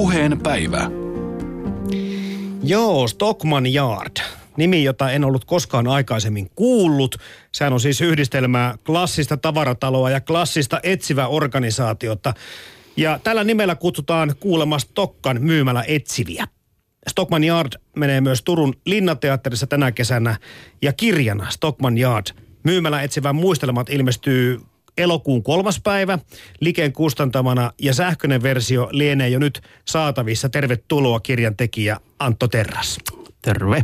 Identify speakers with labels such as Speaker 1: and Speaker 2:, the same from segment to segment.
Speaker 1: Puheen päivä.
Speaker 2: Joo, Stockman Yard. Nimi, jota en ollut koskaan aikaisemmin kuullut. Sehän on siis yhdistelmää klassista tavarataloa ja klassista etsivä organisaatiota. Ja tällä nimellä kutsutaan kuulemma Stokkan myymällä etsiviä. Stockman Yard menee myös Turun Linnateatterissa tänä kesänä. Ja kirjana Stockman Yard myymällä etsivän muistelmat ilmestyy elokuun kolmas päivä Liken kustantamana ja sähköinen versio lienee jo nyt saatavissa. Tervetuloa kirjan tekijä Antto Terras.
Speaker 3: Terve.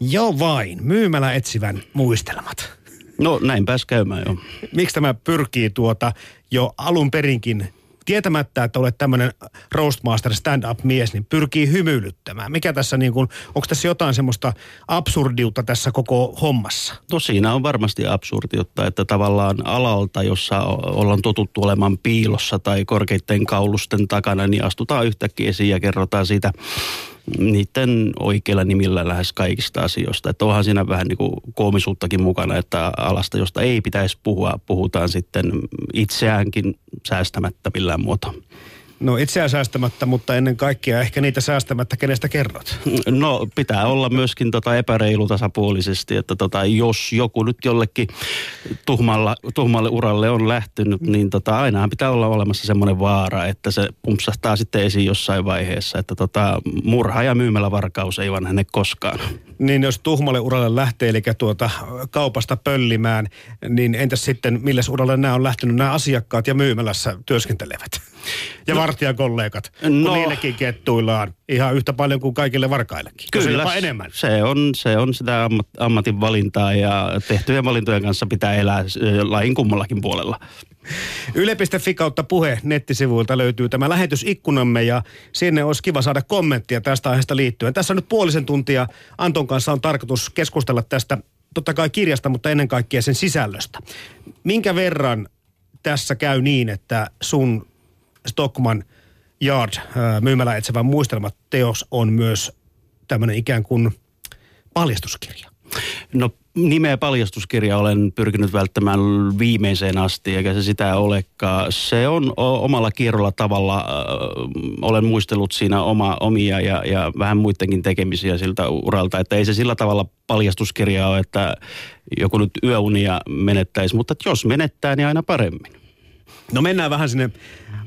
Speaker 2: Joo vain, myymällä etsivän muistelmat.
Speaker 3: No näin pääs käymään jo.
Speaker 2: Miksi tämä pyrkii tuota jo alun perinkin tietämättä, että olet tämmöinen roastmaster stand-up-mies, niin pyrkii hymyilyttämään. Mikä tässä niin kuin, onko tässä jotain semmoista absurdiutta tässä koko hommassa?
Speaker 3: No siinä on varmasti absurdiutta, että tavallaan alalta, jossa ollaan totuttu olemaan piilossa tai korkeiden kaulusten takana, niin astutaan yhtäkkiä esiin ja kerrotaan siitä niiden oikeilla nimillä lähes kaikista asioista. Että onhan siinä vähän niin kuin koomisuuttakin mukana, että alasta, josta ei pitäisi puhua, puhutaan sitten itseäänkin säästämättä millään muotoa.
Speaker 2: No itseään säästämättä, mutta ennen kaikkea ehkä niitä säästämättä, kenestä kerrot?
Speaker 3: No pitää olla myöskin tota epäreilu tasapuolisesti, että tota, jos joku nyt jollekin tuhmalla, tuhmalle uralle on lähtenyt, niin tota, ainahan pitää olla olemassa semmoinen vaara, että se pumpsahtaa sitten esiin jossain vaiheessa, että tota, murha ja myymällä varkaus ei vanhene koskaan.
Speaker 2: Niin jos tuhmalle uralle lähtee, eli tuota kaupasta pöllimään, niin entäs sitten milles uralle nämä on lähtenyt nämä asiakkaat ja myymälässä työskentelevät? Ja no, vartijakollegat, kun no, niillekin kettuillaan ihan yhtä paljon kuin kaikille varkaillekin.
Speaker 3: Kyllä,
Speaker 2: jopa enemmän.
Speaker 3: Se on, se on sitä ammat, ammatin valintaa ja tehtyjen valintojen kanssa pitää elää lain kummallakin puolella.
Speaker 2: Yle.fi kautta puhe nettisivuilta löytyy tämä lähetysikkunamme ja sinne olisi kiva saada kommenttia tästä aiheesta liittyen. Tässä nyt puolisen tuntia Anton kanssa on tarkoitus keskustella tästä totta kai kirjasta, mutta ennen kaikkea sen sisällöstä. Minkä verran tässä käy niin, että sun Stockman Yard myymälä etsevän muistelmat teos on myös tämmöinen ikään kuin paljastuskirja?
Speaker 3: No nimeä paljastuskirja olen pyrkinyt välttämään viimeiseen asti, eikä se sitä olekaan. Se on omalla kierrolla tavalla, äh, olen muistellut siinä oma, omia ja, ja vähän muidenkin tekemisiä siltä uralta, että ei se sillä tavalla paljastuskirja ole, että joku nyt yöunia menettäisi, mutta jos menettää, niin aina paremmin.
Speaker 2: No mennään vähän sinne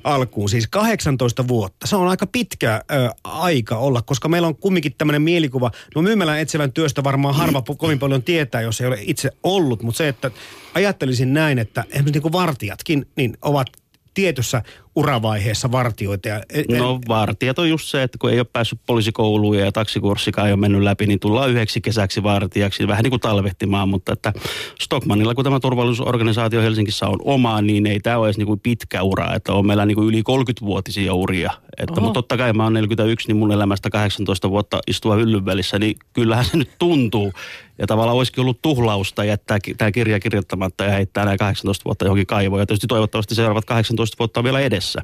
Speaker 2: alkuun. Siis 18 vuotta. Se on aika pitkä ö, aika olla, koska meillä on kumminkin tämmöinen mielikuva. No myymälän etsevän työstä varmaan harva kovin paljon tietää, jos ei ole itse ollut. Mutta se, että ajattelisin näin, että esimerkiksi niin kuin vartijatkin niin ovat tietyssä uravaiheessa vartioita. Ja,
Speaker 3: no vartijat on just se, että kun ei ole päässyt poliisikouluun ja taksikurssikaan ei ole mennyt läpi, niin tullaan yhdeksi kesäksi vartijaksi, vähän niin kuin talvehtimaan, mutta että Stockmanilla, kun tämä turvallisuusorganisaatio Helsingissä on oma, niin ei tämä ole edes niin kuin pitkä ura, että on meillä niin kuin yli 30-vuotisia uria. Että, mutta totta kai mä oon 41, niin mun elämästä 18 vuotta istua hyllyn välissä, niin kyllähän se nyt tuntuu. Ja tavallaan olisikin ollut tuhlausta jättää tämä kirja kirjoittamatta ja heittää nämä 18 vuotta johonkin kaivoon. Ja tietysti toivottavasti seuraavat 18 vuotta on vielä edessä.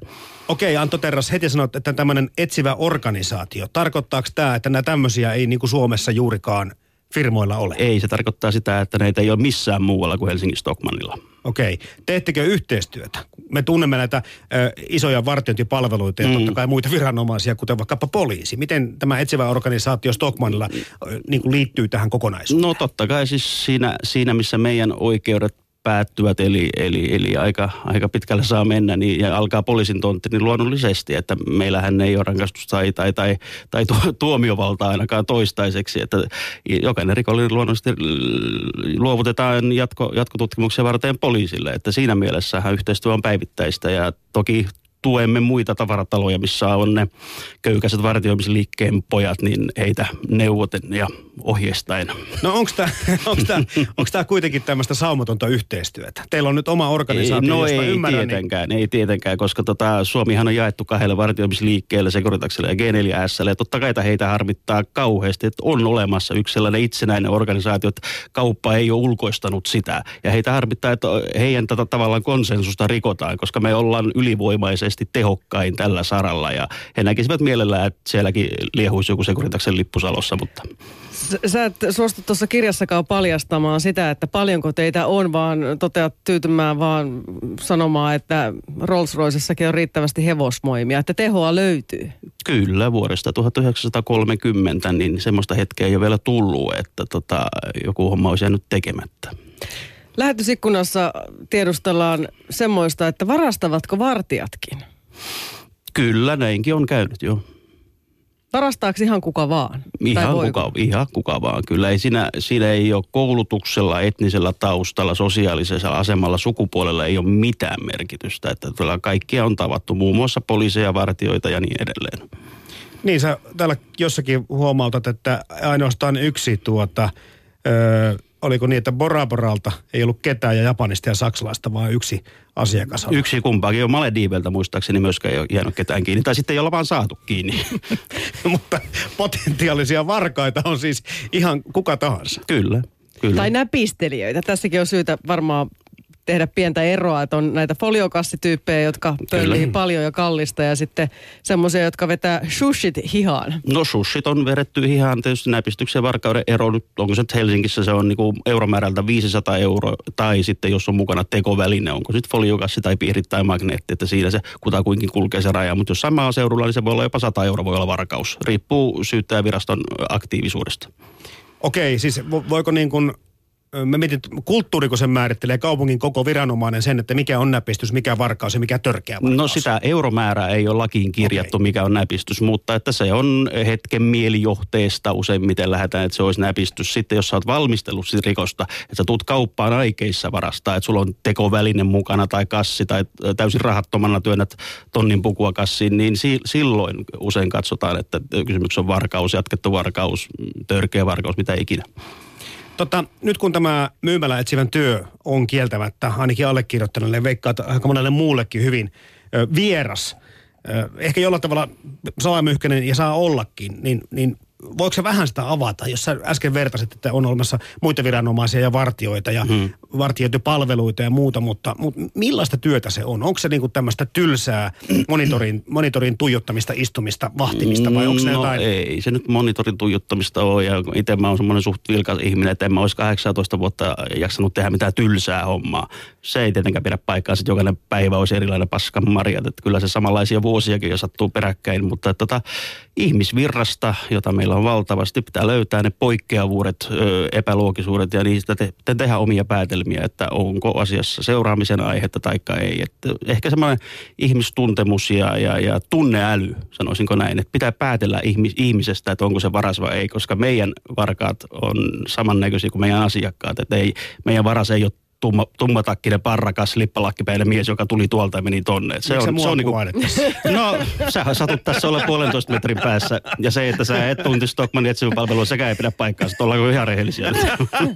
Speaker 2: Okei, Anto Terras, heti sanoit, että tämmöinen etsivä organisaatio. Tarkoittaako tämä, että nämä tämmöisiä ei niin kuin Suomessa juurikaan firmoilla ole?
Speaker 3: Ei, se tarkoittaa sitä, että näitä ei ole missään muualla kuin Helsingin Stockmanilla.
Speaker 2: Okei. Teettekö yhteistyötä? Me tunnemme näitä ö, isoja vartiointipalveluita ja mm. totta kai muita viranomaisia, kuten vaikkapa poliisi. Miten tämä etsivä organisaatio Stockmanilla ö, niin kuin liittyy tähän kokonaisuuteen?
Speaker 3: No totta kai siis siinä, siinä missä meidän oikeudet päättyvät, eli, eli, eli aika, aika pitkälle saa mennä, niin, ja alkaa poliisin tontti, niin luonnollisesti, että meillähän ei ole rangaistus tai, tai, tai, tai tuomiovalta ainakaan toistaiseksi, että jokainen rikollinen luonnollisesti luovutetaan jatko, jatkotutkimuksia varten poliisille, että siinä mielessähän yhteistyö on päivittäistä, ja toki tuemme muita tavarataloja, missä on ne köykäiset vartioimisliikkeen pojat, niin heitä neuvoten ja ohjeistaen.
Speaker 2: No onko tämä onks tää, onks tää kuitenkin tämmöistä saumatonta yhteistyötä? Teillä on nyt oma organisaatio,
Speaker 3: ei, No ei
Speaker 2: ymmärrän,
Speaker 3: niin- tietenkään, niin... ei tietenkään, koska tota, Suomihan on jaettu kahdelle vartioimisliikkeelle, Securitaxelle ja G4Slle. Ja totta kai heitä harmittaa kauheasti, että on olemassa yksi sellainen itsenäinen organisaatio, että kauppa ei ole ulkoistanut sitä. Ja heitä harmittaa, että heidän tätä tavallaan konsensusta rikotaan, koska me ollaan ylivoimaisesti ilmeisesti tehokkain tällä saralla ja he näkisivät mielellään, että sielläkin liehuisi joku Securitaksen lippusalossa, mutta...
Speaker 1: Sä et suostu tuossa kirjassakaan paljastamaan sitä, että paljonko teitä on, vaan toteat tyytymään vaan sanomaan, että Rolls-Roycessakin on riittävästi hevosmoimia, että tehoa löytyy.
Speaker 3: Kyllä, vuodesta 1930, niin semmoista hetkeä ei ole vielä tullut, että tota, joku homma olisi jäänyt tekemättä.
Speaker 1: Lähetysikkunassa tiedustellaan semmoista, että varastavatko vartijatkin?
Speaker 3: Kyllä, näinkin on käynyt jo.
Speaker 1: Varastaako ihan kuka vaan?
Speaker 3: Ihan kuka, ihan kuka vaan. Kyllä ei siinä, siinä ei ole koulutuksella, etnisellä taustalla, sosiaalisella asemalla, sukupuolella ei ole mitään merkitystä. Että kaikkia on tavattu, muun muassa poliiseja, vartioita ja niin edelleen.
Speaker 2: Niin sä täällä jossakin huomautat, että ainoastaan yksi tuota, öö, oliko niin, että Bora Boralta ei ollut ketään ja Japanista ja Saksalaista, vaan yksi asiakas.
Speaker 3: Yksi kumpaakin. Jo Malediiveltä muistaakseni myöskään ei ole jäänyt ketään kiinni. Tai sitten ei olla vaan saatu kiinni.
Speaker 2: Mutta potentiaalisia varkaita on siis ihan kuka tahansa.
Speaker 3: Kyllä. Kyllä.
Speaker 1: Tai näpistelijöitä. Tässäkin on syytä varmaan tehdä pientä eroa, että on näitä foliokassityyppejä, jotka pöllii paljon ja kallista ja sitten semmoisia, jotka vetää shushit hihaan.
Speaker 3: No shushit on vedetty hihaan, tietysti näpistyksen varkauden ero, nyt, onko se nyt Helsingissä, se on niinku euromäärältä 500 euroa, tai sitten jos on mukana tekoväline, onko sitten foliokassi tai piirit tai magneetti, että siinä se kutakuinkin kulkee se raja, mutta jossain maaseudulla niin se voi olla jopa 100 euroa, voi olla varkaus, riippuu syyttäjäviraston aktiivisuudesta.
Speaker 2: Okei, siis voiko niin kuin mä mietin, kulttuuri, kun se määrittelee kaupungin koko viranomainen sen, että mikä on näpistys, mikä varkaus ja mikä törkeä varkaus.
Speaker 3: No sitä euromäärää ei ole lakiin kirjattu, okay. mikä on näpistys, mutta että se on hetken mielijohteesta useimmiten lähdetään, että se olisi näpistys. Sitten jos sä oot valmistellut sitä rikosta, että sä tuut kauppaan aikeissa varastaa, että sulla on tekoväline mukana tai kassi tai täysin rahattomana työnnät tonnin pukua kassiin, niin si- silloin usein katsotaan, että kysymys on varkaus, jatkettu varkaus, törkeä varkaus, mitä ikinä.
Speaker 2: Tota, nyt kun tämä myymälä etsivän työ on kieltämättä, ainakin allekirjoittaneelle, veikkaa aika monelle muullekin hyvin ö, vieras, ö, ehkä jollain tavalla salamyhkäinen ja saa ollakin, niin, niin voiko se vähän sitä avata, jos sä äsken vertasit, että on olemassa muita viranomaisia ja vartioita ja hmm. Vartiointipalveluita ja muuta, mutta, mutta millaista työtä se on? Onko se niinku tämmöistä tylsää monitorin, monitorin tuijottamista, istumista, vahtimista vai onko se no jotain?
Speaker 3: ei se nyt monitorin tuijottamista ole ja itse mä oon semmoinen suht vilkas ihminen, että en mä olisi 18 vuotta jaksanut tehdä mitään tylsää hommaa. Se ei tietenkään pidä paikkaa, että jokainen päivä olisi erilainen paskan marjat, että kyllä se samanlaisia vuosiakin jo sattuu peräkkäin, mutta tota, ihmisvirrasta, jota meillä on valtavasti, pitää löytää ne poikkeavuudet, epäloogisuudet ja niistä te, te tehdä omia päätelmiä, että onko asiassa seuraamisen aihetta tai ei. Että ehkä semmoinen ihmistuntemus ja, ja, ja tunneäly, sanoisinko näin, että pitää päätellä ihmis, ihmisestä, että onko se varas vai ei, koska meidän varkaat on samannäköisiä kuin meidän asiakkaat, että ei, meidän varas ei ole tumma, tummatakkinen parrakas lippalakkipäinen mies, joka tuli tuolta ja meni tonne.
Speaker 2: Et se on, se on niinku,
Speaker 3: no, sä satut tässä olla puolentoista metrin päässä. Ja se, että sä et tunti Stockmanin etsivän sekä ei pidä paikkaa. Sitten ollaan ihan rehellisiä.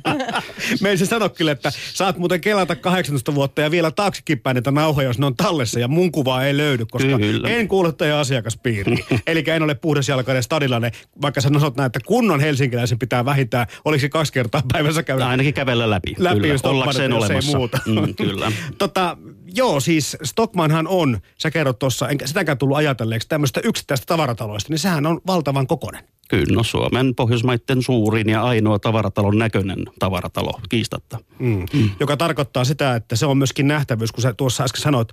Speaker 2: Me ei se sano kyllä, että saat muuten kelata 18 vuotta ja vielä taaksekin päin että nauhoja, jos ne on tallessa ja mun kuvaa ei löydy, koska kyllä. en kuulu teidän asiakaspiiriin. Eli en ole puhdasjalkainen stadilainen, vaikka sä sanot näin, että kunnon helsinkiläisen pitää vähintään, oliko kaksi kertaa päivässä käydä?
Speaker 3: Ainakin kävellä läpi. Läpi, kyllä.
Speaker 2: Usein olemassa. Ei muuta.
Speaker 3: Mm, kyllä.
Speaker 2: tota, joo, siis Stockmanhan on, sä kerrot tuossa, enkä sitäkään tullut ajatelleeksi, tämmöistä yksittäistä tavarataloista, niin sehän on valtavan kokonen.
Speaker 3: Kyllä, no Suomen Pohjoismaiden suurin ja ainoa tavaratalon näköinen tavaratalo, kiistatta.
Speaker 2: Mm. Mm. Joka tarkoittaa sitä, että se on myöskin nähtävyys, kun sä tuossa äsken sanoit,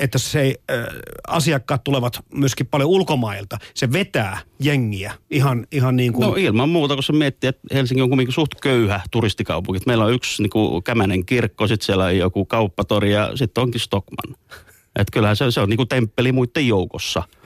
Speaker 2: että se äh, asiakkaat tulevat myöskin paljon ulkomailta. Se vetää jengiä ihan, ihan niin kuin...
Speaker 3: No ilman muuta, kun se miettii, että Helsinki on kuitenkin suht köyhä turistikaupunki. Meillä on yksi niin kuin Kämänen kirkko, sitten siellä on joku kauppatori ja sitten onkin Stockman. Että kyllähän se, se on niin kuin temppeli muiden joukossa –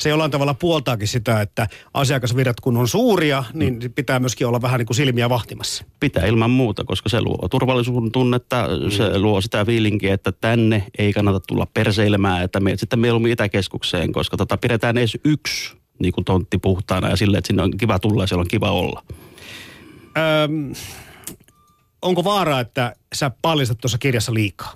Speaker 2: se jollain tavalla puoltaakin sitä, että asiakasvirrat kun on suuria, niin mm. pitää myöskin olla vähän niin kuin silmiä vahtimassa.
Speaker 3: Pitää ilman muuta, koska se luo turvallisuuden tunnetta, mm. se luo sitä viilinkiä, että tänne ei kannata tulla perseilemään, että meet sitten mieluummin Itäkeskukseen, koska tota, pidetään edes yksi niin kuin tontti puhtaana ja sille, että sinne on kiva tulla ja siellä on kiva olla.
Speaker 2: Öm, onko vaara, että sä paljastat tuossa kirjassa liikaa?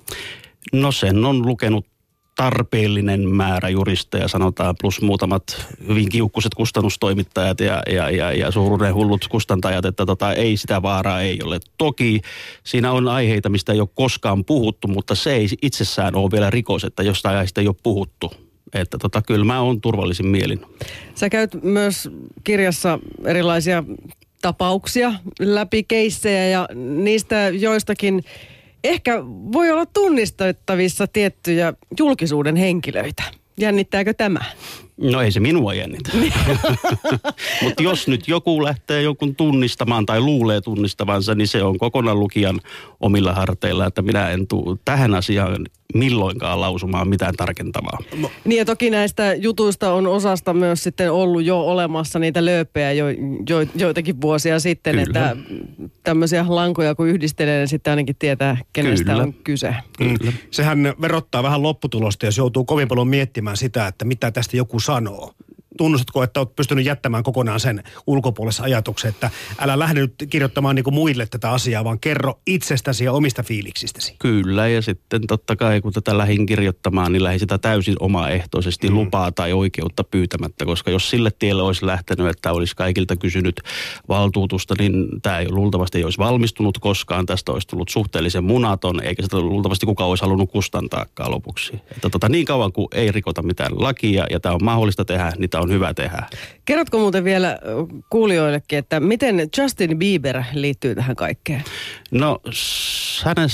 Speaker 3: No sen on lukenut tarpeellinen määrä juristeja, sanotaan, plus muutamat hyvin kiukkuset kustannustoimittajat ja, ja, ja, ja suuruuden hullut kustantajat, että tota, ei sitä vaaraa ei ole. Toki siinä on aiheita, mistä ei ole koskaan puhuttu, mutta se ei itsessään ole vielä rikos, että jostain aiheesta ei ole puhuttu Että tota, kyllä mä oon turvallisin mielin.
Speaker 1: Sä käyt myös kirjassa erilaisia tapauksia läpi keissejä ja niistä joistakin ehkä voi olla tunnistettavissa tiettyjä julkisuuden henkilöitä. Jännittääkö tämä?
Speaker 3: No ei se minua jännitä. Mutta jos nyt joku lähtee jonkun tunnistamaan tai luulee tunnistavansa, niin se on kokonaan lukijan omilla harteilla, että minä en tule tähän asiaan milloinkaan lausumaan mitään tarkentavaa.
Speaker 1: Niin ja toki näistä jutuista on osasta myös sitten ollut jo olemassa niitä lööppejä jo, jo, joitakin vuosia sitten, Kyllä. että tämmöisiä lankoja kun yhdistelee, niin sitten ainakin tietää, kenestä Kyllä. on kyse.
Speaker 2: Kyllä. Sehän verottaa vähän lopputulosta, jos joutuu kovin paljon miettimään sitä, että mitä tästä joku sanoo tunnustatko, että olet pystynyt jättämään kokonaan sen ulkopuolessa ajatuksen, että älä lähde nyt kirjoittamaan niin muille tätä asiaa, vaan kerro itsestäsi ja omista fiiliksistäsi.
Speaker 3: Kyllä, ja sitten totta kai kun tätä lähin kirjoittamaan, niin lähdin sitä täysin omaehtoisesti mm. lupaa tai oikeutta pyytämättä, koska jos sille tielle olisi lähtenyt, että olisi kaikilta kysynyt valtuutusta, niin tämä ei luultavasti ei olisi valmistunut koskaan. Tästä olisi tullut suhteellisen munaton, eikä sitä luultavasti kukaan olisi halunnut kustantaakaan lopuksi. Että tota, niin kauan kuin ei rikota mitään lakia ja tämä on mahdollista tehdä, niin tämä on hyvä tehdä.
Speaker 1: Kerrotko muuten vielä kuulijoillekin, että miten Justin Bieber liittyy tähän kaikkeen?
Speaker 3: No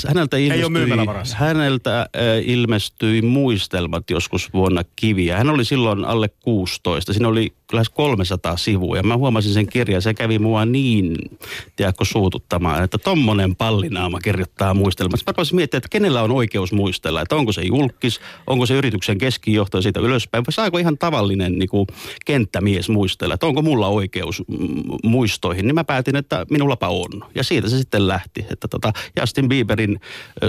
Speaker 3: häneltä ilmestyi, häneltä äh, ilmestyi muistelmat joskus vuonna kiviä. Hän oli silloin alle 16. Siinä oli lähes 300 sivua ja mä huomasin sen kirjan. Se kävi mua niin, tiedätkö, suututtamaan, että tommonen pallinaama kirjoittaa muistelmat. Mä voisin miettiä, että kenellä on oikeus muistella, että onko se julkis, onko se yrityksen keskijohto siitä ylöspäin, vai saako ihan tavallinen niin kuin, kenttämies muistella, että onko mulla oikeus muistoihin. Niin mä päätin, että minulapa on. Ja siitä se sitten lähti, että tota, Justin Bieberin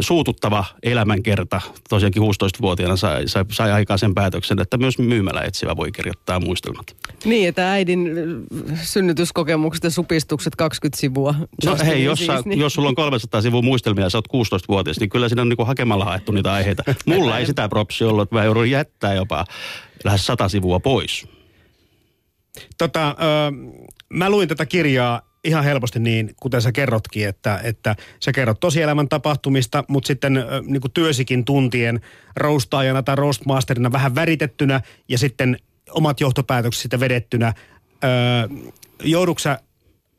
Speaker 3: suututtava elämänkerta, tosiaankin 16-vuotiaana sai, sai, sai aikaa sen päätöksen, että myös myymälä etsivä voi kirjoittaa muistelmat.
Speaker 1: Niin, että äidin synnytyskokemukset ja supistukset 20 sivua.
Speaker 3: No hei, jos, siis, niin. jos sulla on 300 sivua muistelmia ja sä oot 16-vuotias, niin kyllä siinä on niinku hakemalla haettu niitä aiheita. Mulla ei sitä propsi ollut, että mä joudun jättää jopa lähes 100 sivua pois.
Speaker 2: Tota, ö, mä luin tätä kirjaa ihan helposti niin, kuten sä kerrotkin, että, että sä kerrot tosielämän tapahtumista, mutta sitten äh, niin kuin työsikin tuntien roastaajana tai roastmasterina vähän väritettynä ja sitten omat johtopäätökset sitten vedettynä. Öö, jouduksa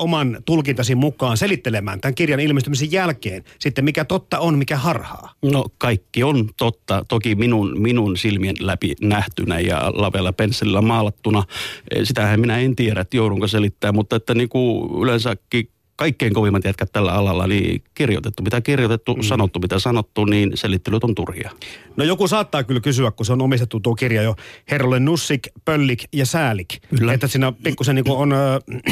Speaker 2: oman tulkintasi mukaan selittelemään tämän kirjan ilmestymisen jälkeen sitten, mikä totta on, mikä harhaa?
Speaker 3: No kaikki on totta. Toki minun, minun silmien läpi nähtynä ja lavella pensselillä maalattuna. Sitähän minä en tiedä, että joudunko selittää, mutta että niin kuin yleensäkin kaikkein kovimmat jätkät tällä alalla, niin kirjoitettu mitä kirjoitettu, mm. sanottu mitä sanottu, niin selittelyt on turhia.
Speaker 2: No joku saattaa kyllä kysyä, kun se on omistettu tuo kirja jo herrolle Nussik, Pöllik ja Säälik. Kyllä. Että siinä pikkusen niin on äh,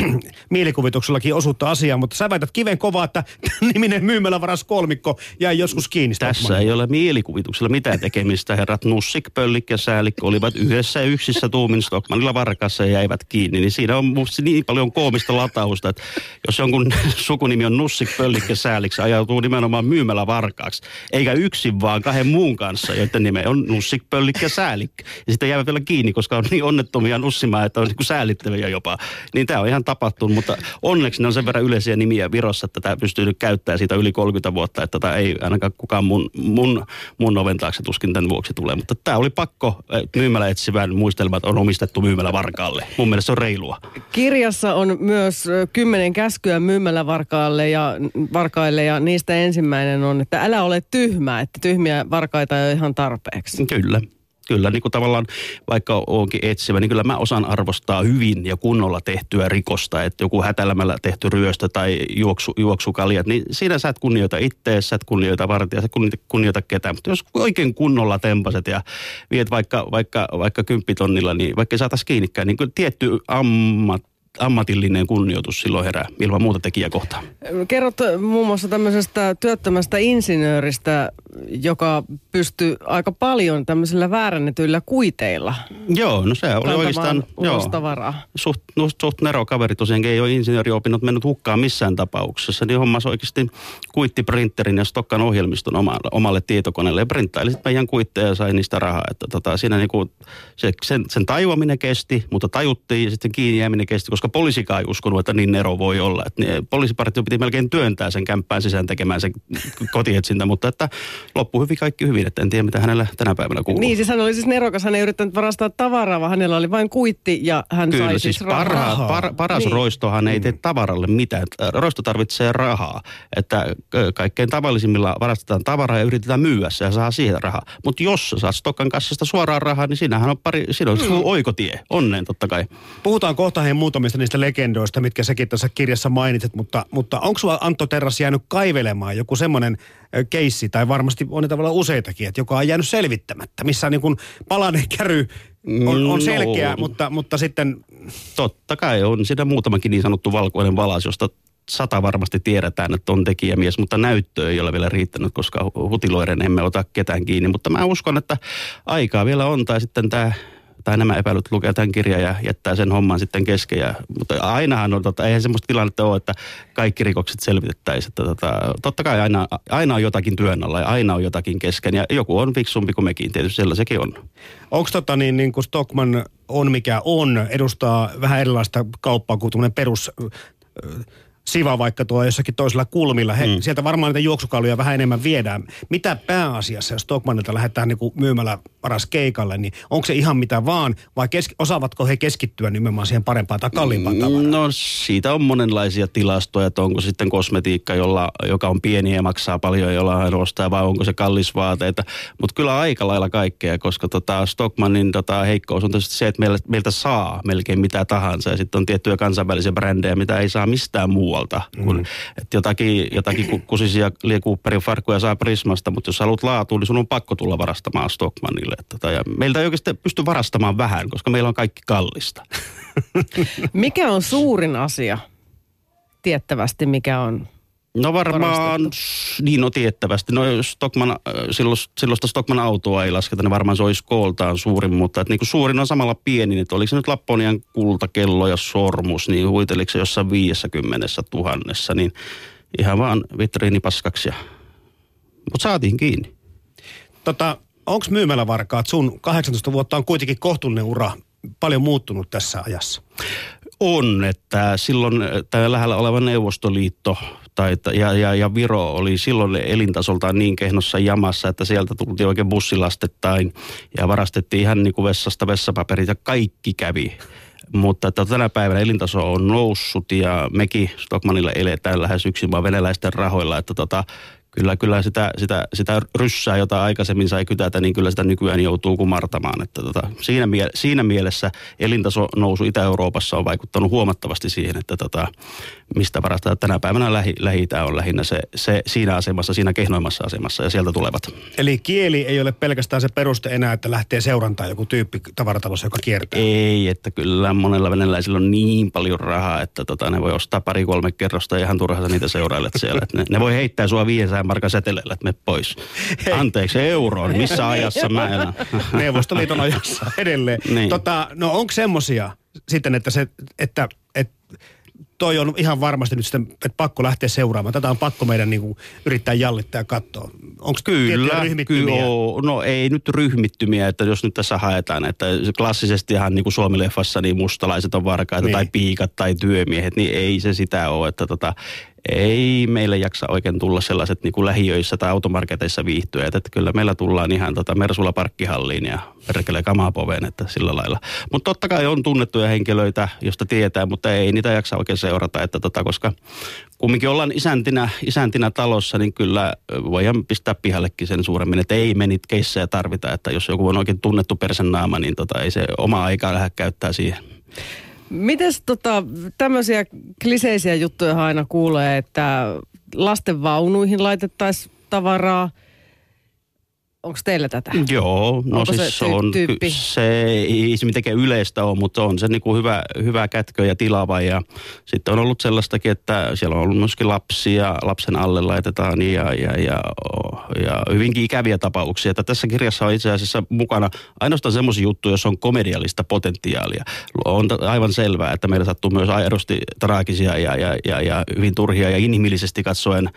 Speaker 2: mielikuvituksellakin osuutta asiaa, mutta sä väität kiven kovaa, että niminen myymälävaras kolmikko jäi joskus kiinni.
Speaker 3: Tässä ei ole mielikuvituksella mitään tekemistä. Herrat Nussik, Pöllik ja Säälik olivat yhdessä yksissä tuumin Stockmanilla varkassa ja jäivät kiinni. Niin siinä on niin paljon koomista latausta, että jos jonkun sukunimi on Nussik, Pöllik ja Säälik, se ajautuu nimenomaan myymällä varkaaksi. Eikä yksin vaan kahden muun kanssa, joiden nime on Nussik, Pöllik ja Säälik. Ja sitten jäävät vielä kiinni, koska on niin onnettomia nussimaan, että on niin säälittäviä jopa. Niin tämä on ihan tapahtunut, mutta onneksi ne on sen verran yleisiä nimiä Virossa, että tämä pystyy nyt käyttämään siitä yli 30 vuotta, että tätä ei ainakaan kukaan mun, mun, mun oven taakse tuskin tämän vuoksi tulee. Mutta tämä oli pakko, myymällä etsivän muistelmat on omistettu myymällä varkaalle. Mun mielestä se on reilua.
Speaker 1: Kirjassa on myös kymmenen käskyä myymällä varkaalle ja, varkaille ja niistä ensimmäinen on, että älä ole tyhmä, että tyhmiä varkaita ei ole ihan tarpeeksi.
Speaker 3: Kyllä kyllä niin kuin tavallaan vaikka onkin etsivä, niin kyllä mä osaan arvostaa hyvin ja kunnolla tehtyä rikosta. Että joku hätälämällä tehty ryöstö tai juoksu, juoksukaljat, niin siinä sä et kunnioita itseä, sä et kunnioita vartija, sä et kunnioita ketään. Mutta jos oikein kunnolla tempaset ja viet vaikka, vaikka, vaikka kymppitonnilla, niin vaikka saataisiin kiinnikään, niin kyllä tietty ammat, ammatillinen kunnioitus silloin herää ilman muuta tekijäkohtaa.
Speaker 1: Kerrot muun muassa tämmöisestä työttömästä insinööristä, joka pystyy aika paljon tämmöisillä väärännetyillä kuiteilla.
Speaker 3: Joo, no se oli oikeastaan joo, suht, no, suht nero kaveri tosiaankin ei ole insinööriopinnot mennyt hukkaan missään tapauksessa. Niin hommas oikeasti kuittiprinterin ja Stokkan ohjelmiston omalle, omalle tietokoneelle ja printtaili sitten meidän kuitteja ja sai niistä rahaa. Että tota, siinä niinku, se, sen, sen tajuaminen kesti, mutta tajuttiin ja sitten kiinni jääminen kesti, koska koska poliisikaan ei uskonut, että niin ero voi olla. Että poliisipartio piti melkein työntää sen kämppään sisään tekemään sen kotietsintä, mutta että loppu hyvin kaikki hyvin, että en tiedä mitä hänellä tänä päivänä kuuluu.
Speaker 1: Niin, siis hän oli siis nerokas, hän ei yrittänyt varastaa tavaraa, vaan hänellä oli vain kuitti ja hän
Speaker 3: Kyllä,
Speaker 1: sai
Speaker 3: siis
Speaker 1: siis rahaa.
Speaker 3: parha, par, paras
Speaker 1: Niin.
Speaker 3: niin. roistohan ei tee tavaralle mitään. Roisto tarvitsee rahaa. Että kaikkein tavallisimmilla varastetaan tavaraa ja yritetään myyä se ja saa siihen rahaa. Mutta jos sä saat Stokkan kassasta suoraan rahaa, niin siinähän on pari, siinä on mm. oikotie. Onneen totta kai.
Speaker 2: Puhutaan kohta hei muutamista niistä legendoista, mitkä säkin tässä kirjassa mainitset, mutta, mutta onko sulla Antto Terras jäänyt kaivelemaan joku semmoinen keissi, tai varmasti on niitä tavallaan useitakin, että joka on jäänyt selvittämättä, missä niin kuin palanen käry on, on selkeä,
Speaker 3: No.
Speaker 2: mutta, mutta sitten
Speaker 3: Totta kai on siinä muutamakin niin sanottu valkoinen valas, josta sata varmasti tiedetään, että on tekijämies, mutta näyttö ei ole vielä riittänyt, koska hu- hutiloiden emme ota ketään kiinni. Mutta mä uskon, että aikaa vielä on, tai sitten tämä tai nämä epäilyt lukee tämän kirjan ja jättää sen homman sitten kesken. Ja, mutta ainahan on, tota, eihän semmoista tilannetta ole, että kaikki rikokset selvitettäisiin. Että, tota, totta kai aina, aina on jotakin työn alla ja aina on jotakin kesken ja joku on fiksumpi kuin mekin, tietysti sellaisekin on.
Speaker 2: onko tota niin, niin kuin Stockman on mikä on, edustaa vähän erilaista kauppaa kuin perus siva vaikka tuo jossakin toisella kulmilla. He, mm. Sieltä varmaan niitä juoksukaluja vähän enemmän viedään. Mitä pääasiassa, jos Stockmanilta lähdetään niin kuin myymällä paras keikalle, niin onko se ihan mitä vaan, vai keski, osaavatko he keskittyä nimenomaan siihen parempaan tai kalliimpaan tavaraan?
Speaker 3: No siitä on monenlaisia tilastoja, että onko sitten kosmetiikka, jolla, joka on pieni ja maksaa paljon jolla hän ostaa, vai onko se kallis vaateita. Mutta kyllä aika lailla kaikkea, koska tota Stockmannin tota heikkous on tietysti se, että meiltä, meiltä saa melkein mitä tahansa. Ja sitten on tiettyjä kansainvälisiä brändejä, mitä ei saa mistään muualta. Mm. Kun, että jotakin, jotakin ku- kusisia Lee Cooperin farkkuja saa Prismasta, mutta jos haluat laatua, niin sun on pakko tulla varastamaan Stockmannille. Että Tota, ja meiltä ei oikeasti pysty varastamaan vähän, koska meillä on kaikki kallista.
Speaker 1: Mikä on suurin asia? Tiettävästi mikä on.
Speaker 3: No varmaan, niin no tiettävästi. No jos Stockman, äh, silloin, silloista Stockman autoa ei lasketa, niin varmaan se olisi kooltaan suurin, mutta että niin kuin suurin on samalla pieni, että oliko se nyt Lapponian kultakello ja sormus, niin huiteliko se jossain 50 tuhannessa, niin ihan vaan vitriinipaskaksi. Ja... Mutta saatiin kiinni.
Speaker 2: Tota, onko myymälävarkaat sun 18 vuotta on kuitenkin kohtuullinen ura paljon muuttunut tässä ajassa?
Speaker 3: On, että silloin äh, tämä lähellä oleva Neuvostoliitto tai, ja, ja, ja Viro oli silloin elintasoltaan niin kehnossa jamassa, että sieltä tultiin oikein bussilastettain ja varastettiin ihan niin kuin vessasta vessapaperit ja kaikki kävi. Mutta että tänä päivänä elintaso on noussut ja mekin Stockmanilla eletään lähes yksin vaan venäläisten rahoilla, että tota, kyllä, kyllä sitä, sitä, sitä ryssää, jota aikaisemmin sai kytätä, niin kyllä sitä nykyään joutuu kumartamaan. Että tota, siinä, mie- siinä mielessä elintaso nousu Itä-Euroopassa on vaikuttanut huomattavasti siihen, että tota, mistä varastaa tänä päivänä lähi, lähi on lähinnä se, se, siinä asemassa, siinä kehnoimmassa asemassa ja sieltä tulevat.
Speaker 2: Eli kieli ei ole pelkästään se peruste enää, että lähtee seurantaan joku tyyppi tavaratalossa, joka kiertää.
Speaker 3: Ei, että kyllä monella venäläisillä on niin paljon rahaa, että tota, ne voi ostaa pari-kolme kerrosta ja ihan turhaa sä niitä seurailet siellä. Ne, ne, voi heittää sua 500 markan seteleillä, että me pois. Anteeksi, euroon. Missä ajassa mä elän?
Speaker 2: Neuvostoliiton ajassa edelleen.
Speaker 3: Niin.
Speaker 2: Tota, no onko semmosia sitten, että se, että toi on ihan varmasti nyt sitten, että pakko lähteä seuraamaan. Tätä on pakko meidän niin kuin, yrittää jallittaa ja katsoa. Onko
Speaker 3: Kyllä,
Speaker 2: ryhmittymiä?
Speaker 3: kyllä no ei nyt ryhmittymiä, että jos nyt tässä haetaan, että klassisestihan niin kuin Suomi-leffassa niin mustalaiset on varkaita
Speaker 2: Niin.
Speaker 3: tai piikat tai työmiehet, niin ei se sitä ole, että tota, ei meille jaksa oikein tulla sellaiset niin kuin lähiöissä tai automarketeissa viihtyjät, että kyllä meillä tullaan ihan tota Mersulla parkkihalliin ja perkele kamapoveen, että sillä lailla. Mutta totta kai on tunnettuja henkilöitä, josta tietää, mutta ei niitä jaksa oikein seurata, että tota, koska kumminkin ollaan isäntinä, isäntinä talossa, niin kyllä voidaan pistää pihallekin sen suuremmin, että ei me niitä keissejä tarvita, että jos joku on oikein tunnettu persennaama, niin tota, ei se oma aikaa lähde käyttää siihen.
Speaker 1: Mites tota, tämmöisiä kliseisiä juttuja aina kuulee, että lasten vaunuihin laitettaisiin tavaraa. Onko teillä tätä?
Speaker 3: Joo, no
Speaker 1: Onko se
Speaker 3: siis
Speaker 1: tyy-
Speaker 3: on,
Speaker 1: tyyppi?
Speaker 3: se ei se mitenkään yleistä ole, mutta on se niin kuin hyvä, hyvä kätkö ja tilava. Ja sitten on ollut sellaistakin, että siellä on ollut myöskin lapsia, lapsen alle laitetaan ja, ja, ja, ja hyvinkin ikäviä tapauksia. Että tässä kirjassa on itse asiassa mukana ainoastaan semmoisia juttuja, joissa on komediallista potentiaalia. On aivan selvää, että meillä sattuu myös aidosti traagisia ja, ja, ja, ja hyvin turhia ja inhimillisesti katsoen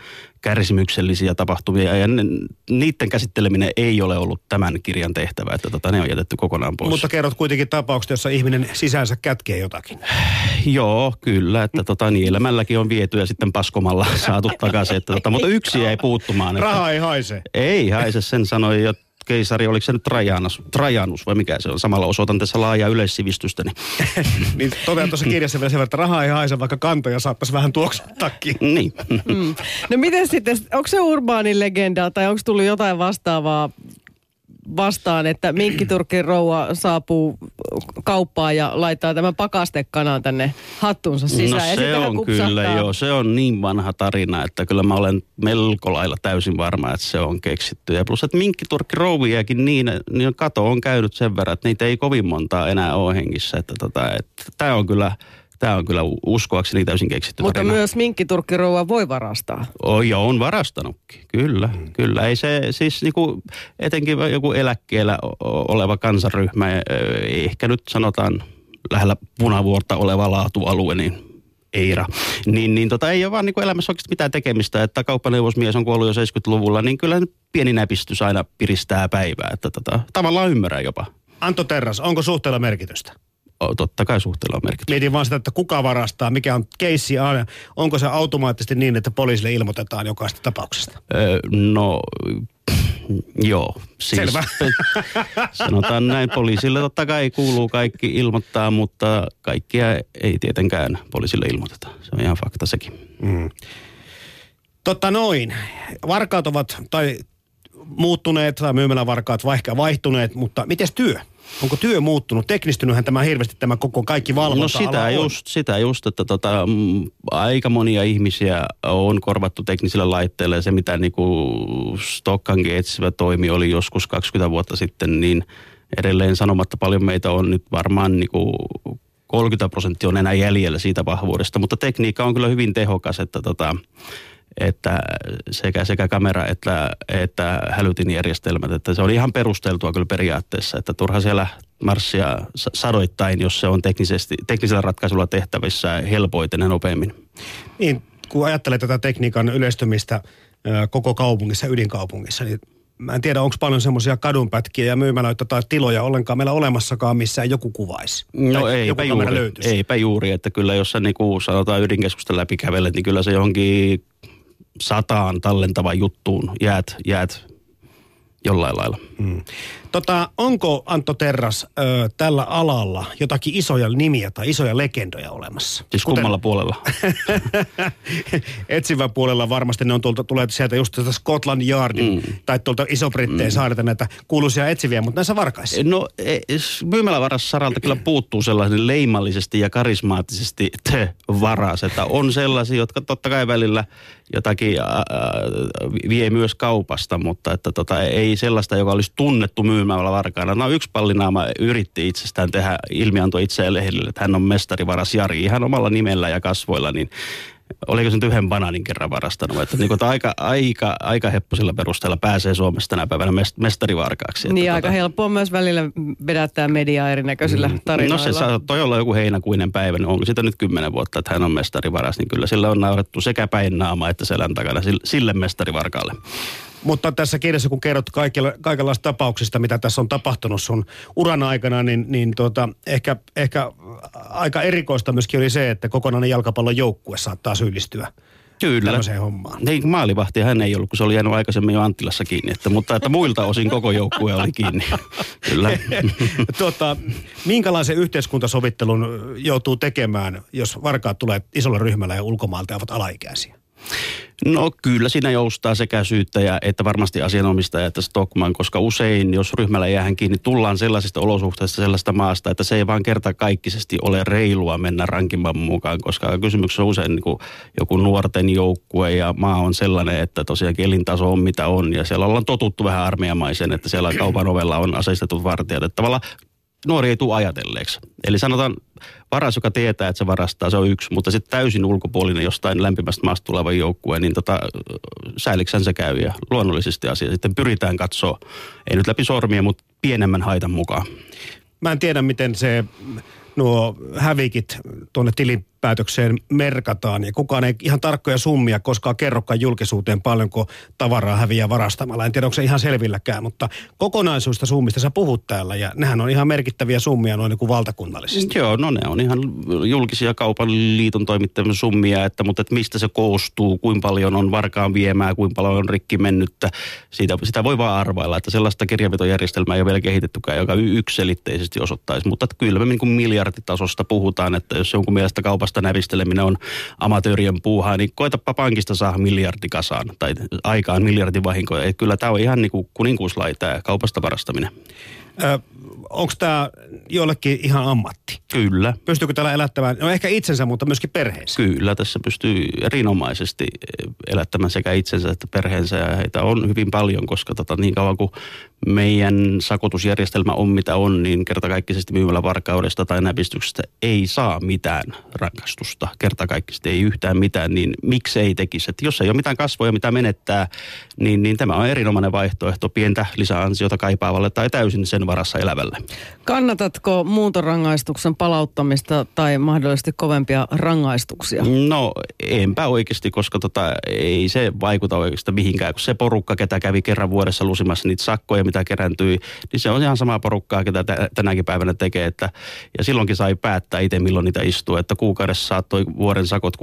Speaker 3: kärsimyksellisiä tapahtumia ja ne, niiden käsitteleminen ei ole ollut tämän kirjan tehtävä, että tota, ne on jätetty kokonaan pois.
Speaker 2: Mutta kerrot kuitenkin tapauksesta, jossa ihminen sisäänsä kätkee jotakin.
Speaker 3: Joo, kyllä, että tota, niin elämälläkin on viety ja sitten paskomalla saatu takaisin, että, tota, mutta yksi jäi puuttumaan. Että,
Speaker 2: Raha ei haise.
Speaker 3: Ei haise, sen sanoi jo keisari, oliko se nyt Trajanus, Trajanus vai mikä se on? Samalla osoitan tässä laajaa yleissivistystä. Niin,
Speaker 2: niin totean tuossa kirjassa vielä sen verran, että raha ei haise, vaikka kantoja saattaisi vähän tuoksuttaakin.
Speaker 3: niin.
Speaker 1: Mm. No miten sitten, onko se urbaani legenda tai onko tullut jotain vastaavaa vastaan, että minkkiturkin rouva saapuu kauppaan ja laittaa tämän pakastekanan tänne hattuunsa sisään.
Speaker 3: No
Speaker 1: ja
Speaker 3: se
Speaker 1: hän
Speaker 3: on
Speaker 1: kupsahtaa.
Speaker 3: kyllä, joo. Se on niin vanha tarina, että kyllä mä olen melko lailla täysin varma, että se on keksitty. Ja plus, että minkkiturkki rouviakin niin, niin kato on käynyt sen verran, että niitä ei kovin montaa enää ole hengissä. Että tota, että tämä on kyllä... Tämä on kyllä uskoakseni täysin keksitty
Speaker 1: Mutta
Speaker 3: tarina.
Speaker 1: myös minkkiturkki rouva voi varastaa.
Speaker 3: Oh, ja on varastanutkin, kyllä. Mm. Kyllä, ei se siis niinku, etenkin joku eläkkeellä oleva kansaryhmä, eh, ehkä nyt sanotaan lähellä punavuorta oleva laatualue, niin Eira, niin, niin tota, ei ole vaan niin elämässä oikeasti mitään tekemistä, että kauppaneuvosmies on kuollut jo 70-luvulla, niin kyllä nyt pieni näpistys aina piristää päivää, että tota, tavallaan ymmärrän jopa.
Speaker 2: Anto Terras, onko suhteella merkitystä?
Speaker 3: Totta kai suhteella on merkitys.
Speaker 2: Mietin vaan sitä, että kuka varastaa, mikä on keissi aina. Onko se automaattisesti niin, että poliisille ilmoitetaan jokaista tapauksesta?
Speaker 3: Öö, no, joo. Siis,
Speaker 2: Selvä.
Speaker 3: Sanotaan näin, poliisille totta kai kuuluu kaikki ilmoittaa, mutta kaikkia ei tietenkään poliisille ilmoiteta. Se on ihan fakta sekin.
Speaker 2: Mm. Totta noin. Varkaat ovat, tai muuttuneet, tai myymälävarkaat vaihtuneet, mutta miten työ? Onko työ muuttunut? Teknistynyhän tämä hirveästi tämä koko kaikki valvonta
Speaker 3: No sitä
Speaker 2: on.
Speaker 3: just, sitä just, että tota, mm, aika monia ihmisiä on korvattu teknisillä laitteilla ja se mitä niinku Stokkankin etsivä toimi oli joskus 20 vuotta sitten, niin edelleen sanomatta paljon meitä on nyt varmaan niinku 30 prosenttia on enää jäljellä siitä vahvuudesta, mutta tekniikka on kyllä hyvin tehokas, että tota, että sekä, sekä kamera että, että hälytinjärjestelmät, että se on ihan perusteltua kyllä periaatteessa, että turha siellä marssia sa- sadoittain, jos se on teknisesti, teknisellä ratkaisulla tehtävissä helpoiten ja nopeammin.
Speaker 2: Niin, kun ajattelee tätä tekniikan yleistymistä koko kaupungissa, ydinkaupungissa, niin mä en tiedä, onko paljon semmoisia kadunpätkiä ja myymälöitä tai tiloja ollenkaan meillä olemassakaan, missä ei joku kuvaisi.
Speaker 3: No eipä
Speaker 2: joku
Speaker 3: juuri,
Speaker 2: löytyisi.
Speaker 3: eipä juuri, että kyllä jos sä niinku sanotaan ydinkeskusta läpi kävelet, niin kyllä se johonkin sataan tallentavan juttuun jäät, jäät jollain lailla.
Speaker 2: Mm. Tota, onko Antto Terras ö, tällä alalla jotakin isoja nimiä tai isoja legendoja olemassa?
Speaker 3: Siis kummalla puolella.
Speaker 2: Etsivän puolella varmasti ne on tuolta, tulee sieltä just tästä Scotland Yardin mm. tai tuolta Iso-Britteen mm. saarelta näitä kuuluisia etsiviä, mutta näissä varkaissa.
Speaker 3: No e, myymälävarassaralta kyllä puuttuu sellainen leimallisesti ja karismaattisesti te varas, että on sellaisia, jotka totta kai välillä jotakin ää, vie myös kaupasta, mutta että tota, ei sellaista, joka olisi tunnettu myymällä varkaana. No yksi pallinaama yritti itsestään tehdä ilmianto itseään lehdille, että hän on mestarivaras Jari ihan omalla nimellä ja kasvoilla, niin oliko se nyt yhden banaanin kerran varastanut, että niin aika, aika, aika hepposilla perusteella pääsee Suomessa tänä päivänä mest- mestarivarkaaksi.
Speaker 1: Niin
Speaker 3: että
Speaker 1: aika helppoa myös välillä vedättää mediaa erinäköisillä
Speaker 3: No
Speaker 1: tarinoilla.
Speaker 3: se saattoi olla joku heinäkuinen päivä, niin onko sitä nyt kymmenen vuotta, että hän on mestarivaras, niin kyllä sillä on naurettu sekä päin naama että selän takana sille- sille mestarivarkaalle.
Speaker 2: Mutta tässä kirjassa, kun kerrot kaikilla, kaikenlaista tapauksista, mitä tässä on tapahtunut sun uran aikana, niin, niin tuota, ehkä, ehkä aika erikoista myöskin oli se, että kokonainen jalkapallon joukkue saattaa syyllistyä
Speaker 3: Kyllä.
Speaker 2: tämmöiseen hommaan.
Speaker 3: Niin, maalivahti hän ei ollut, kun se oli jäänyt aikaisemmin jo Anttilassa kiinni, että, mutta että muilta osin koko joukkue oli kiinni. Kyllä.
Speaker 2: tuota, minkälaisen yhteiskuntasovittelun joutuu tekemään, jos varkaat tulee isolla ryhmällä ja ulkomaalta ja ovat alaikäisiä?
Speaker 3: No kyllä siinä joustaa sekä syyttäjä että varmasti asianomistaja että Stockman, koska usein jos ryhmällä jäähän kiinni, tullaan sellaisista olosuhteista, sellaista maasta, että se ei vaan kertakaikkisesti ole reilua mennä rankimman mukaan, koska kysymyksessä on usein niin joku nuorten joukkue ja maa on sellainen, että tosiaankin elintaso on mitä on ja siellä ollaan totuttu vähän armeijamaisen, että siellä kaupan ovella on aseistetut vartijat, että tavallaan nuori ei tule ajatelleeksi. Eli sanotaan, varas, joka tietää, että se varastaa, se on yksi, mutta sitten täysin ulkopuolinen jostain lämpimästä maasta tuleva joukkue, niin tota, säiliksän se käy ja luonnollisesti asia. Sitten pyritään katsoa, ei nyt läpi sormia, mutta pienemmän haitan mukaan.
Speaker 2: Mä en tiedä, miten se nuo hävikit tuonne tilinpäätökseen merkataan ja kukaan ei ihan tarkkoja summia koskaan kerrokaan julkisuuteen paljonko tavaraa häviää varastamalla. En tiedä, onko se ihan selvilläkään, mutta kokonaisuista summista sä puhut täällä ja nehän on ihan merkittäviä summia noin niin kuin valtakunnallisesti.
Speaker 3: Joo, no ne on ihan julkisia kaupan liiton toimittamia summia, että, mutta että mistä se koostuu, kuinka paljon on varkaan viemää, kuinka paljon on rikki mennyttä. Siitä, sitä voi vaan arvailla, että sellaista kirjanpitojärjestelmää ei ole vielä kehitettykään, joka ykselitteisesti osoittaisi. Mutta että kyllä me niin kuin miljarditasosta puhutaan, että jos jonkun mielestä kaupasta nävisteleminen on amatöörien puuhaa, niin koetapa pankista saa miljardi kasaan tai aikaan miljardin vahinkoja. Että kyllä tämä on ihan niin kuin kuninkuuslai tämä kaupasta varastaminen.
Speaker 2: Onko tämä jollekin ihan ammatti?
Speaker 3: Kyllä.
Speaker 2: Pystyykö tällä elättämään, no ehkä itsensä, mutta myöskin perheensä?
Speaker 3: Kyllä, tässä pystyy erinomaisesti elättämään sekä itsensä että perheensä ja heitä on hyvin paljon, koska tota, niin kauan kuin meidän sakotusjärjestelmä on mitä on, niin kertakaikkisesti myymällä varkaudesta tai näpistyksestä ei saa mitään rangaistusta. Kertakaikkisesti ei yhtään mitään, niin miksi ei tekisi? Että jos ei ole mitään kasvoja, mitä menettää, niin, niin tämä on erinomainen vaihtoehto pientä lisäansiota kaipaavalle tai täysin sen varassa elävälle.
Speaker 1: Kannatatko muuntorangaistuksen palauttamista tai mahdollisesti kovempia rangaistuksia?
Speaker 3: No enpä oikeasti, koska tota, ei se vaikuta oikeastaan mihinkään. Kun se porukka, ketä kävi kerran vuodessa lusimassa niitä sakkoja, mitä kerääntyi, niin se on ihan samaa porukkaa, ketä tänäkin päivänä tekee. Että, ja silloinkin sai päättää itse, milloin niitä istuu. Että kuukaudessa saattoi vuoden sakot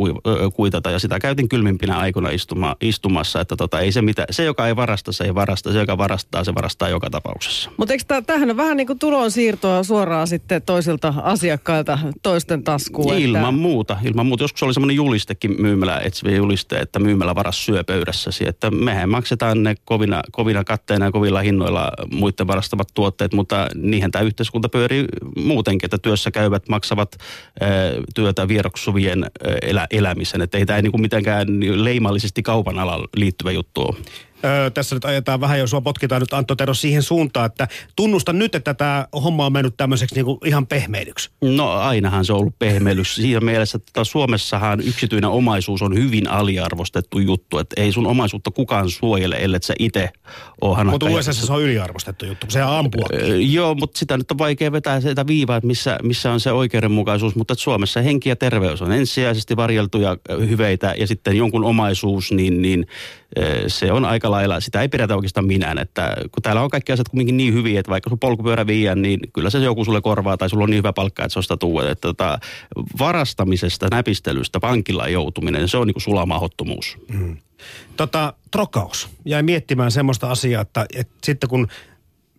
Speaker 3: kuitata ja sitä käytin kylmimpinä aikoina istuma, istumassa. Että tota, ei se, mitä, se, joka ei varasta, se ei varasta. Se, joka varastaa, se varastaa joka tapauksessa.
Speaker 1: Mutta eikö tämähän on vähän niin kuin tulonsiirtoa suoraan sitten toisilta asiakkailta toisten taskuun?
Speaker 3: Ilman että... muuta. Ilman muuta. Joskus oli semmoinen julistekin myymälä, etsiviä juliste, että myymälä varas syö pöydässäsi. Että mehän maksetaan ne kovina, kovina katteina ja kovilla hinnoilla muiden varastamat tuotteet, mutta niihin tämä yhteiskunta pyörii muutenkin, että työssä käyvät maksavat ää, työtä vieroksuvien ää, elä, elämisen. Että ei tämä niin kuin mitenkään leimallisesti kaupan alalla liittyvä juttu ole.
Speaker 2: Öö, tässä nyt ajetaan vähän, jos sua potkitaan nyt Antto Tero siihen suuntaan, että tunnusta nyt, että tämä homma on mennyt tämmöiseksi niin ihan pehmeilyksi.
Speaker 3: No ainahan se on ollut pehmeilys. Siinä mielessä, että Suomessahan yksityinen omaisuus on hyvin aliarvostettu juttu, että ei sun omaisuutta kukaan suojele, ellei sä itse ole
Speaker 2: Mutta USA se on yliarvostettu juttu, se ampua. Öö,
Speaker 3: joo, mutta sitä nyt on vaikea vetää sitä viivaa, että missä, missä on se oikeudenmukaisuus, mutta Suomessa henki ja terveys on ensisijaisesti varjeltuja hyveitä ja sitten jonkun omaisuus, niin, niin se on aika lailla, sitä ei pidetä oikeastaan minään, että kun täällä on kaikki asiat kuitenkin niin hyviä, että vaikka sun polkupyörä viiän, niin kyllä se joku sulle korvaa tai sulla on niin hyvä palkka, että se ostaa tuu. Että tota, varastamisesta, näpistelystä, pankilla joutuminen, se on niin kuin sulamahottomuus. Mm.
Speaker 2: Tota, trokaus. Jäin miettimään semmoista asiaa, että, että sitten kun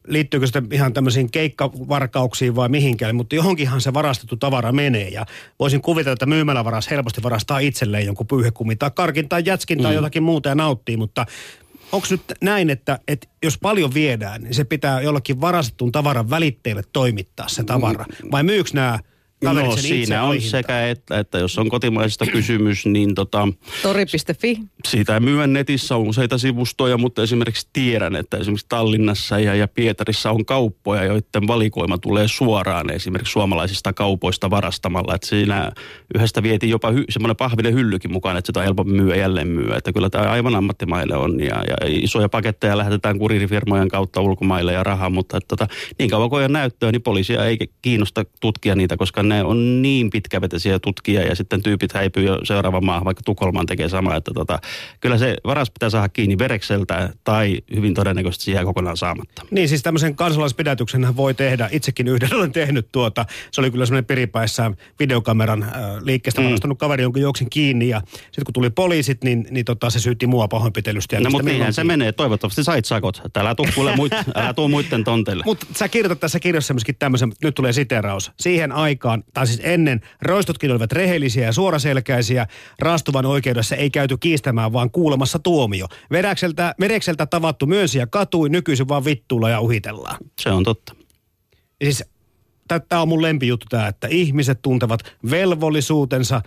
Speaker 2: liittyykö sitten ihan tämmöisiin keikkavarkauksiin vai mihinkään, mutta johonkinhan se varastettu tavara menee. Ja voisin kuvitella, että myymälävaras helposti varastaa itselleen jonkun pyyhekumin tai karkin tai jätskin tai mm. jotakin muuta ja nauttii, mutta onko nyt näin, että, että jos paljon viedään, niin se pitää jollakin varastetun tavaran välitteille toimittaa se tavara? Vai myyks nämä
Speaker 3: No siinä on sekä että, että jos on kotimaisesta kysymys, niin tota...
Speaker 1: Tori.fi.
Speaker 3: Siitä myydään netissä on useita sivustoja, mutta esimerkiksi tiedän, että esimerkiksi Tallinnassa ja, ja Pietarissa on kauppoja, joiden valikoima tulee suoraan esimerkiksi suomalaisista kaupoista varastamalla. Että siinä yhdestä vietiin jopa hy, semmoinen pahvinen hyllykin mukaan, että sitä on helpompi myyä jälleen myyä. Että kyllä tämä aivan ammattimaille on ja, ja isoja paketteja lähetetään kuririfirmojen kautta ulkomaille ja rahaa, mutta että, tota, niin kauan kuin on näyttöä, niin poliisia ei kiinnosta tutkia niitä, koska ne on niin pitkävetäisiä tutkia ja sitten tyypit häipyy jo seuraavaan maahan, vaikka Tukholman tekee sama, että tota, kyllä se varas pitää saada kiinni verekseltä tai hyvin todennäköisesti jää kokonaan saamatta.
Speaker 2: Niin siis tämmöisen kansalaispidätyksen voi tehdä, itsekin yhden olen tehnyt tuota, se oli kyllä semmoinen piripäissään videokameran äh, liikkeestä mm. varastanut kaveri, jonka juoksin kiinni ja sitten kun tuli poliisit, niin, niin tota, se syytti mua pahoinpitelystä.
Speaker 3: No mutta niinhän se menee, toivottavasti sait sakot, älä tuu, kuule muit, älä tuu muiden tonteille.
Speaker 2: Mutta sä kirjoitat tässä kirjassa myöskin tämmöisen, nyt tulee siteraus, siihen aikaan tai siis ennen, roistotkin olivat rehellisiä ja suoraselkäisiä. Raastuvan oikeudessa ei käyty kiistämään, vaan kuulemassa tuomio. Verekseltä, Verekseltä tavattu myönsi ja katui, nykyisin vaan vittuilla ja uhitellaan.
Speaker 3: Se on totta.
Speaker 2: Siis tämä on mun lempijuttu tämä, että ihmiset tuntevat velvollisuutensa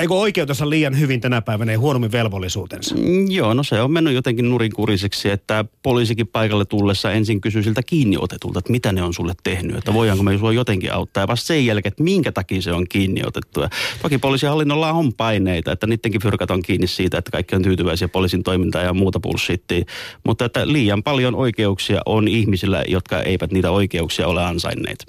Speaker 2: eikö oikeutensa liian hyvin tänä päivänä ja huonommin velvollisuutensa?
Speaker 3: Mm, joo, no se on mennyt jotenkin nurinkuriseksi, että poliisikin paikalle tullessa ensin kysyy siltä kiinni otetulta, että mitä ne on sulle tehnyt, että voidaanko me sua jotenkin auttaa. Ja vasta sen jälkeen, että minkä takia se on kiinni otettu. Ja toki poliisihallinnolla on paineita, että niidenkin fyrkat on kiinni siitä, että kaikki on tyytyväisiä poliisin toimintaan ja muuta bullshittia. Mutta että liian paljon oikeuksia on ihmisillä, jotka eivät niitä oikeuksia ole ansainneet.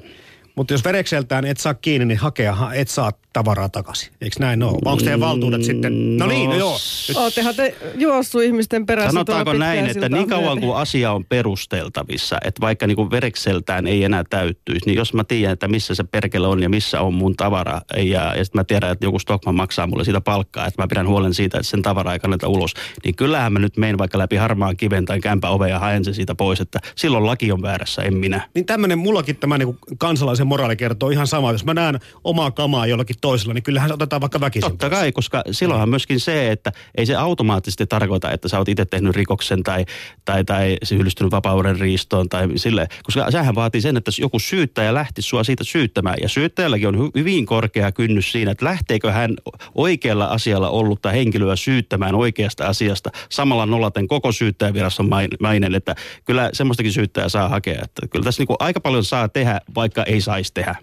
Speaker 2: Mutta jos verekseltään et saa kiinni, niin hakea et saa tavaraa takaisin. Eikö näin ole? Onko teidän valtuudet sitten? No niin, no joo.
Speaker 1: Nyt... Oottehan te juossu ihmisten perässä
Speaker 3: Sanotaanko näin, että niin kauan kuin asia on perusteltavissa, että vaikka niin kuin verekseltään ei enää täyttyisi, niin jos mä tiedän, että missä se perkele on ja missä on mun tavara, ja, ja sitten mä tiedän, että joku Stockman maksaa mulle siitä palkkaa, että mä pidän huolen siitä, että sen tavara ei kanneta ulos, niin kyllähän mä nyt menen vaikka läpi harmaan kiven tai kämpä ove ja haen sen siitä pois, että silloin laki on väärässä, en minä.
Speaker 2: Niin tämmöinen mullakin tämä niin kansalaisen moraali kertoo ihan sama. Jos mä näen omaa kamaa jollakin toisella, niin kyllähän se otetaan vaikka väkisin.
Speaker 3: Totta kai, koska silloinhan myöskin se, että ei se automaattisesti tarkoita, että sä oot itse tehnyt rikoksen tai, tai, tai syyllistynyt vapauden riistoon tai sille, koska sehän vaatii sen, että joku syyttäjä lähti sua siitä syyttämään. Ja syyttäjälläkin on hyvin korkea kynnys siinä, että lähteekö hän oikealla asialla ollutta henkilöä syyttämään oikeasta asiasta samalla nollaten koko syyttäjäviraston mainen, että kyllä semmoistakin syyttäjää saa hakea. Että kyllä tässä niin aika paljon saa tehdä, vaikka ei saisi tehdä.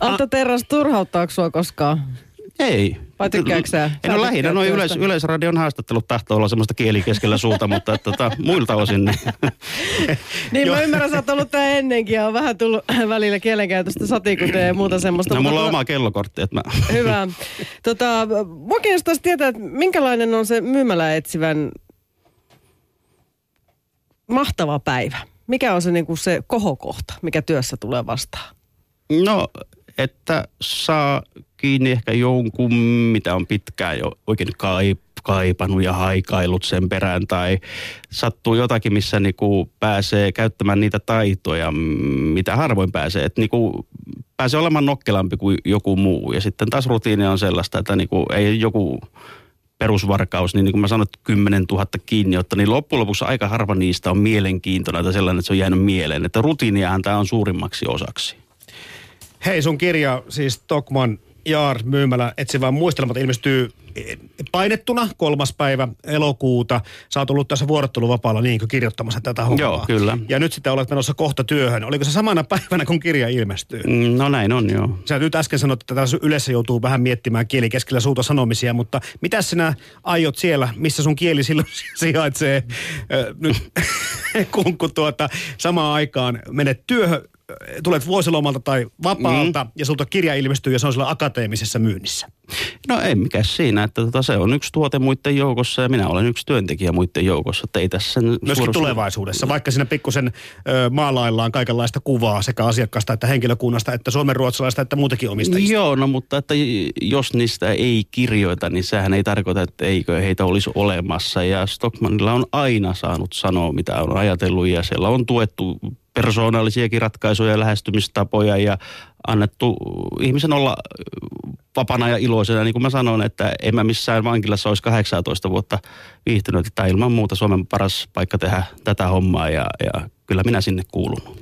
Speaker 1: Anto Terras, turhauttaako sua koskaan?
Speaker 3: Ei.
Speaker 1: Vai tykkääkö sä?
Speaker 3: En ole lähinnä noin yleis, Yleisradion haastattelut tahtoo olla semmoista kieli keskellä suuta, mutta tota, muilta osin. Niin,
Speaker 1: niin mä ymmärrän, sä oot ollut tää ennenkin ja on vähän tullut välillä kielenkäytöstä satikuteen ja muuta semmoista.
Speaker 3: No mulla
Speaker 1: on
Speaker 3: oma kellokortti. Että mä...
Speaker 1: Hyvä. Tota, mua kiinnostaisi tietää, että minkälainen on se myymälä etsivän mahtava päivä. Mikä on se, niin kuin se kohokohta, mikä työssä tulee vastaan?
Speaker 3: No että saa kiinni ehkä jonkun, mitä on pitkään jo oikein kaip, kaipannut ja haikailut sen perään tai sattuu jotakin, missä niinku pääsee käyttämään niitä taitoja, mitä harvoin pääsee. Että niinku pääsee olemaan nokkelampi kuin joku muu. Ja sitten taas rutiini on sellaista, että niinku ei joku perusvarkaus, niin, niin kuin mä sanoin, että 10 000 kiinniotto, niin loppujen lopuksi aika harva niistä on mielenkiintoinen tai sellainen, että se on jäänyt mieleen. Että rutiiniahan tämä on suurimmaksi osaksi.
Speaker 2: Hei, sun kirja, siis Tokman Jaar myymälä etsivään muistelmat ilmestyy painettuna kolmas päivä elokuuta. Sä oot ollut tässä vuorotteluvapaalla niin kuin kirjoittamassa tätä hommaa.
Speaker 3: Joo, kyllä.
Speaker 2: Ja nyt sitten olet menossa kohta työhön. Oliko se samana päivänä, kun kirja ilmestyy?
Speaker 3: Mm, no näin on, joo.
Speaker 2: Sä nyt äsken sanoit, että tässä yleensä joutuu vähän miettimään kieli keskellä suuta sanomisia, mutta mitä sinä aiot siellä, missä sun kieli silloin sijaitsee, nyt, kun, kun tuota, samaan aikaan menet työhön, tulet vuosilomalta tai vapaalta mm. ja sulta kirja ilmestyy ja se on sillä akateemisessa myynnissä?
Speaker 3: No ei mikä siinä, että tota, se on yksi tuote muiden joukossa ja minä olen yksi työntekijä muiden joukossa. Että ei tässä sen
Speaker 2: Myöskin suorassa... tulevaisuudessa, vaikka siinä pikkusen ö, maalaillaan kaikenlaista kuvaa sekä asiakkaasta että henkilökunnasta että suomenruotsalaista että muutenkin omistajista.
Speaker 3: Joo, no mutta että jos niistä ei kirjoita, niin sehän ei tarkoita, että eikö heitä olisi olemassa. Ja Stockmanilla on aina saanut sanoa, mitä on ajatellut ja siellä on tuettu persoonallisiakin ratkaisuja ja lähestymistapoja ja annettu ihmisen olla vapana ja iloisena. Niin kuin mä sanoin, että en mä missään vankilassa olisi 18 vuotta viihtynyt. Että ilman muuta Suomen paras paikka tehdä tätä hommaa ja, ja kyllä minä sinne kuulun.